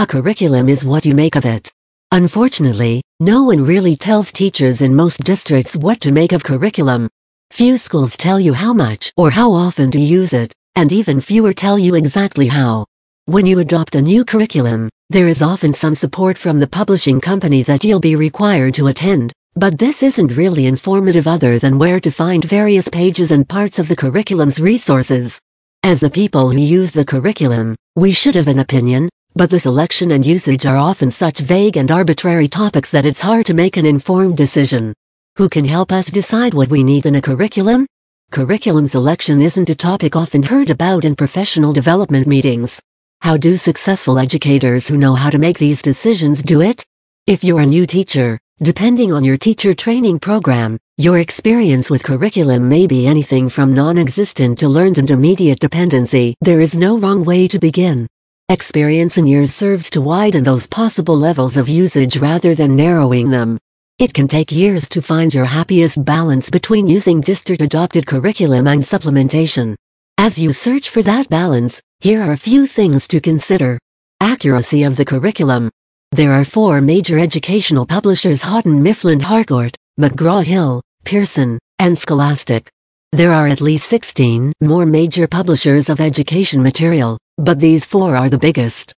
A curriculum is what you make of it. Unfortunately, no one really tells teachers in most districts what to make of curriculum. Few schools tell you how much or how often to use it, and even fewer tell you exactly how. When you adopt a new curriculum, there is often some support from the publishing company that you'll be required to attend, but this isn't really informative other than where to find various pages and parts of the curriculum's resources. As the people who use the curriculum, we should have an opinion, but the selection and usage are often such vague and arbitrary topics that it's hard to make an informed decision. Who can help us decide what we need in a curriculum? Curriculum selection isn't a topic often heard about in professional development meetings. How do successful educators who know how to make these decisions do it? If you're a new teacher, depending on your teacher training program, your experience with curriculum may be anything from non-existent to learned and immediate dependency. There is no wrong way to begin. Experience in years serves to widen those possible levels of usage rather than narrowing them. It can take years to find your happiest balance between using district-adopted curriculum and supplementation. As you search for that balance, here are a few things to consider. Accuracy of the curriculum. There are four major educational publishers Houghton Mifflin Harcourt, McGraw-Hill, Pearson, and Scholastic. There are at least 16 more major publishers of education material, but these four are the biggest.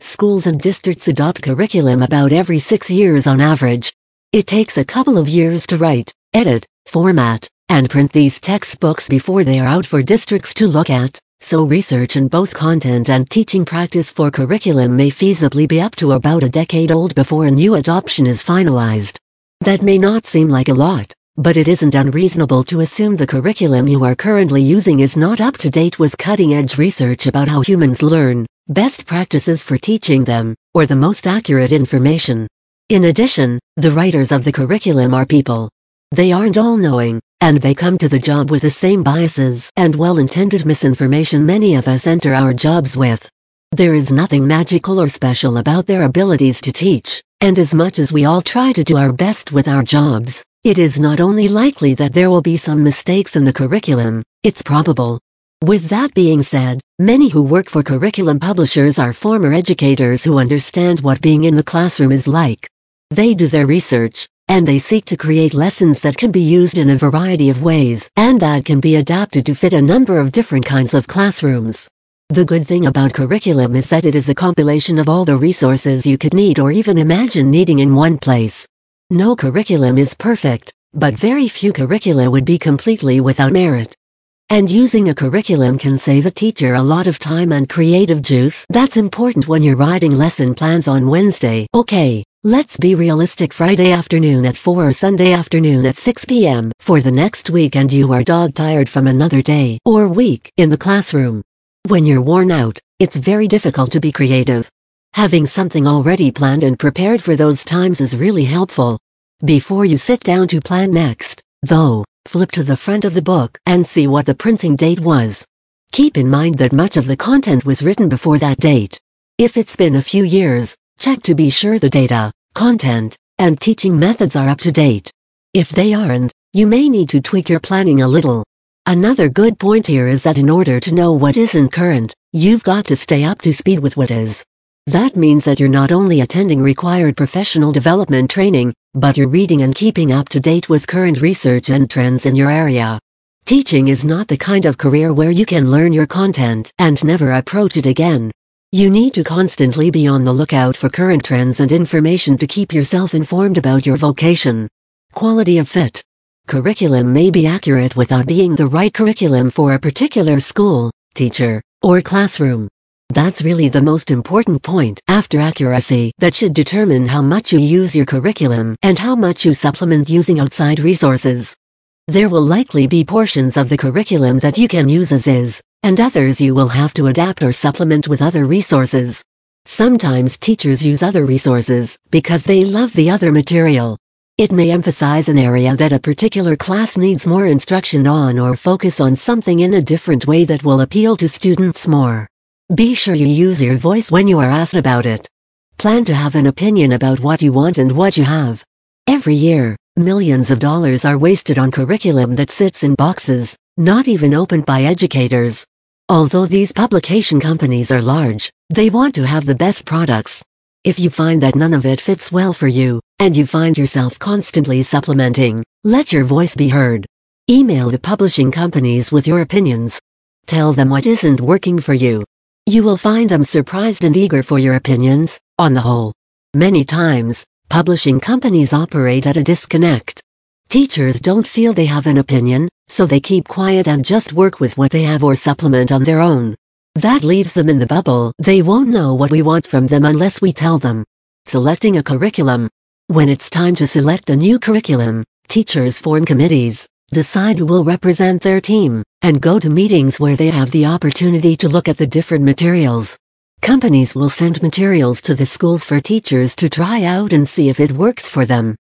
Schools and districts adopt curriculum about every six years on average. It takes a couple of years to write, edit, format, and print these textbooks before they are out for districts to look at, so research in both content and teaching practice for curriculum may feasibly be up to about a decade old before a new adoption is finalized. That may not seem like a lot, but it isn't unreasonable to assume the curriculum you are currently using is not up to date with cutting-edge research about how humans learn, best practices for teaching them, or the most accurate information. In addition, the writers of the curriculum are people. They aren't all-knowing, and they come to the job with the same biases and well-intended misinformation many of us enter our jobs with. There is nothing magical or special about their abilities to teach, and as much as we all try to do our best with our jobs, it is not only likely that there will be some mistakes in the curriculum, it's probable. With that being said, many who work for curriculum publishers are former educators who understand what being in the classroom is like. They do their research, and they seek to create lessons that can be used in a variety of ways and that can be adapted to fit a number of different kinds of classrooms. The good thing about curriculum is that it is a compilation of all the resources you could need or even imagine needing in one place. No curriculum is perfect, but very few curricula would be completely without merit. And using a curriculum can save a teacher a lot of time and creative juice. That's important when you're writing lesson plans on Wednesday. Okay, let's be realistic Friday afternoon at 4 or Sunday afternoon at 6 p.m. for the next week and you are dog tired from another day or week in the classroom. When you're worn out, it's very difficult to be creative. Having something already planned and prepared for those times is really helpful. Before you sit down to plan next, though, flip to the front of the book and see what the printing date was. Keep in mind that much of the content was written before that date. If it's been a few years, check to be sure the data, content, and teaching methods are up to date. If they aren't, you may need to tweak your planning a little. Another good point here is that in order to know what isn't current, you've got to stay up to speed with what is. That means that you're not only attending required professional development training, but you're reading and keeping up to date with current research and trends in your area. Teaching is not the kind of career where you can learn your content and never approach it again. You need to constantly be on the lookout for current trends and information to keep yourself informed about your vocation. Quality of fit. Curriculum may be accurate without being the right curriculum for a particular school, teacher, or classroom. That's really the most important point after accuracy that should determine how much you use your curriculum and how much you supplement using outside resources. There will likely be portions of the curriculum that you can use as is, and others you will have to adapt or supplement with other resources. Sometimes teachers use other resources because they love the other material. It may emphasize an area that a particular class needs more instruction on or focus on something in a different way that will appeal to students more. Be sure you use your voice when you are asked about it. Plan to have an opinion about what you want and what you have. Every year, millions of dollars are wasted on curriculum that sits in boxes, not even opened by educators. Although these publication companies are large, They want to have the best products. If you find that none of it fits well for you, and you find yourself constantly supplementing, let your voice be heard. Email the publishing companies with your opinions. Tell them what isn't working for you. You will find them surprised and eager for your opinions, on the whole. Many times, publishing companies operate at a disconnect. Teachers don't feel they have an opinion, so they keep quiet and just work with what they have or supplement on their own. That leaves them in the bubble. They won't know what we want from them unless we tell them. Selecting a curriculum. When it's time to select a new curriculum, teachers form committees, decide who will represent their team, and go to meetings where they have the opportunity to look at the different materials. Companies will send materials to the schools for teachers to try out and see if it works for them.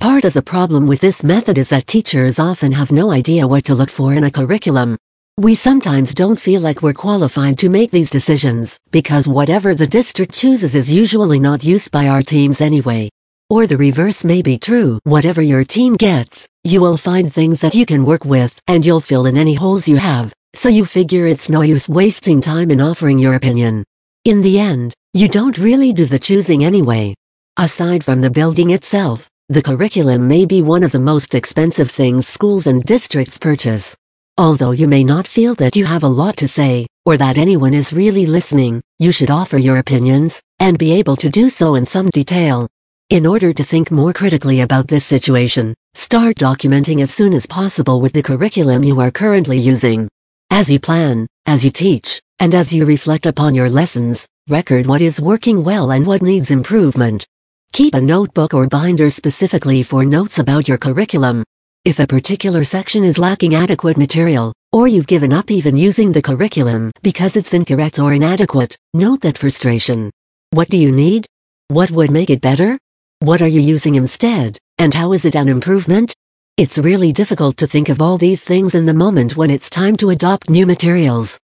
Part of the problem with this method is that teachers often have no idea what to look for in a curriculum. We sometimes don't feel like we're qualified to make these decisions, because whatever the district chooses is usually not used by our teams anyway. Or the reverse may be true. Whatever your team gets, you will find things that you can work with, and you'll fill in any holes you have, so you figure it's no use wasting time in offering your opinion. In the end, you don't really do the choosing anyway. Aside from the building itself, the curriculum may be one of the most expensive things schools and districts purchase. Although you may not feel that you have a lot to say, or that anyone is really listening, you should offer your opinions, and be able to do so in some detail. In order to think more critically about this situation, start documenting as soon as possible with the curriculum you are currently using. As you plan, as you teach, and as you reflect upon your lessons, record what is working well and what needs improvement. Keep a notebook or binder specifically for notes about your curriculum, if a particular section is lacking adequate material, or you've given up even using the curriculum because it's incorrect or inadequate, note that frustration. What do you need? What would make it better? What are you using instead, and how is it an improvement? It's really difficult to think of all these things in the moment when it's time to adopt new materials.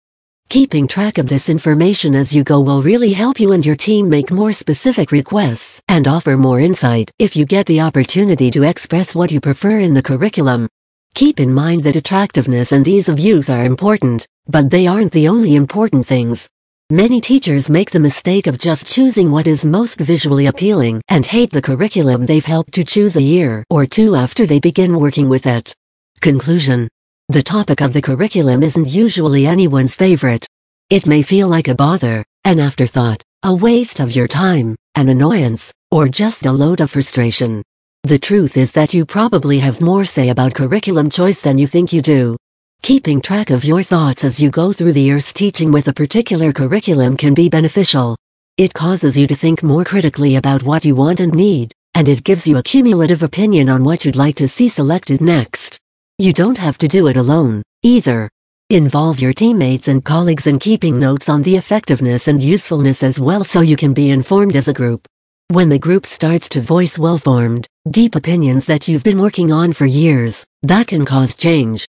Keeping track of this information as you go will really help you and your team make more specific requests and offer more insight if you get the opportunity to express what you prefer in the curriculum. Keep in mind that attractiveness and ease of use are important, but they aren't the only important things. Many teachers make the mistake of just choosing what is most visually appealing and hate the curriculum they've helped to choose a year or two after they begin working with it. Conclusion the topic of the curriculum isn't usually anyone's favorite. It may feel like a bother, an afterthought, a waste of your time, an annoyance, or just a load of frustration. The truth is that you probably have more say about curriculum choice than you think you do. Keeping track of your thoughts as you go through the years teaching with a particular curriculum can be beneficial. It causes you to think more critically about what you want and need, and it gives you a cumulative opinion on what you'd like to see selected next. You don't have to do it alone, either. Involve your teammates and colleagues in keeping notes on the effectiveness and usefulness as well so you can be informed as a group. When the group starts to voice well-formed, deep opinions that you've been working on for years, that can cause change.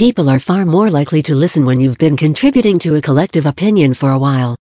People are far more likely to listen when you've been contributing to a collective opinion for a while,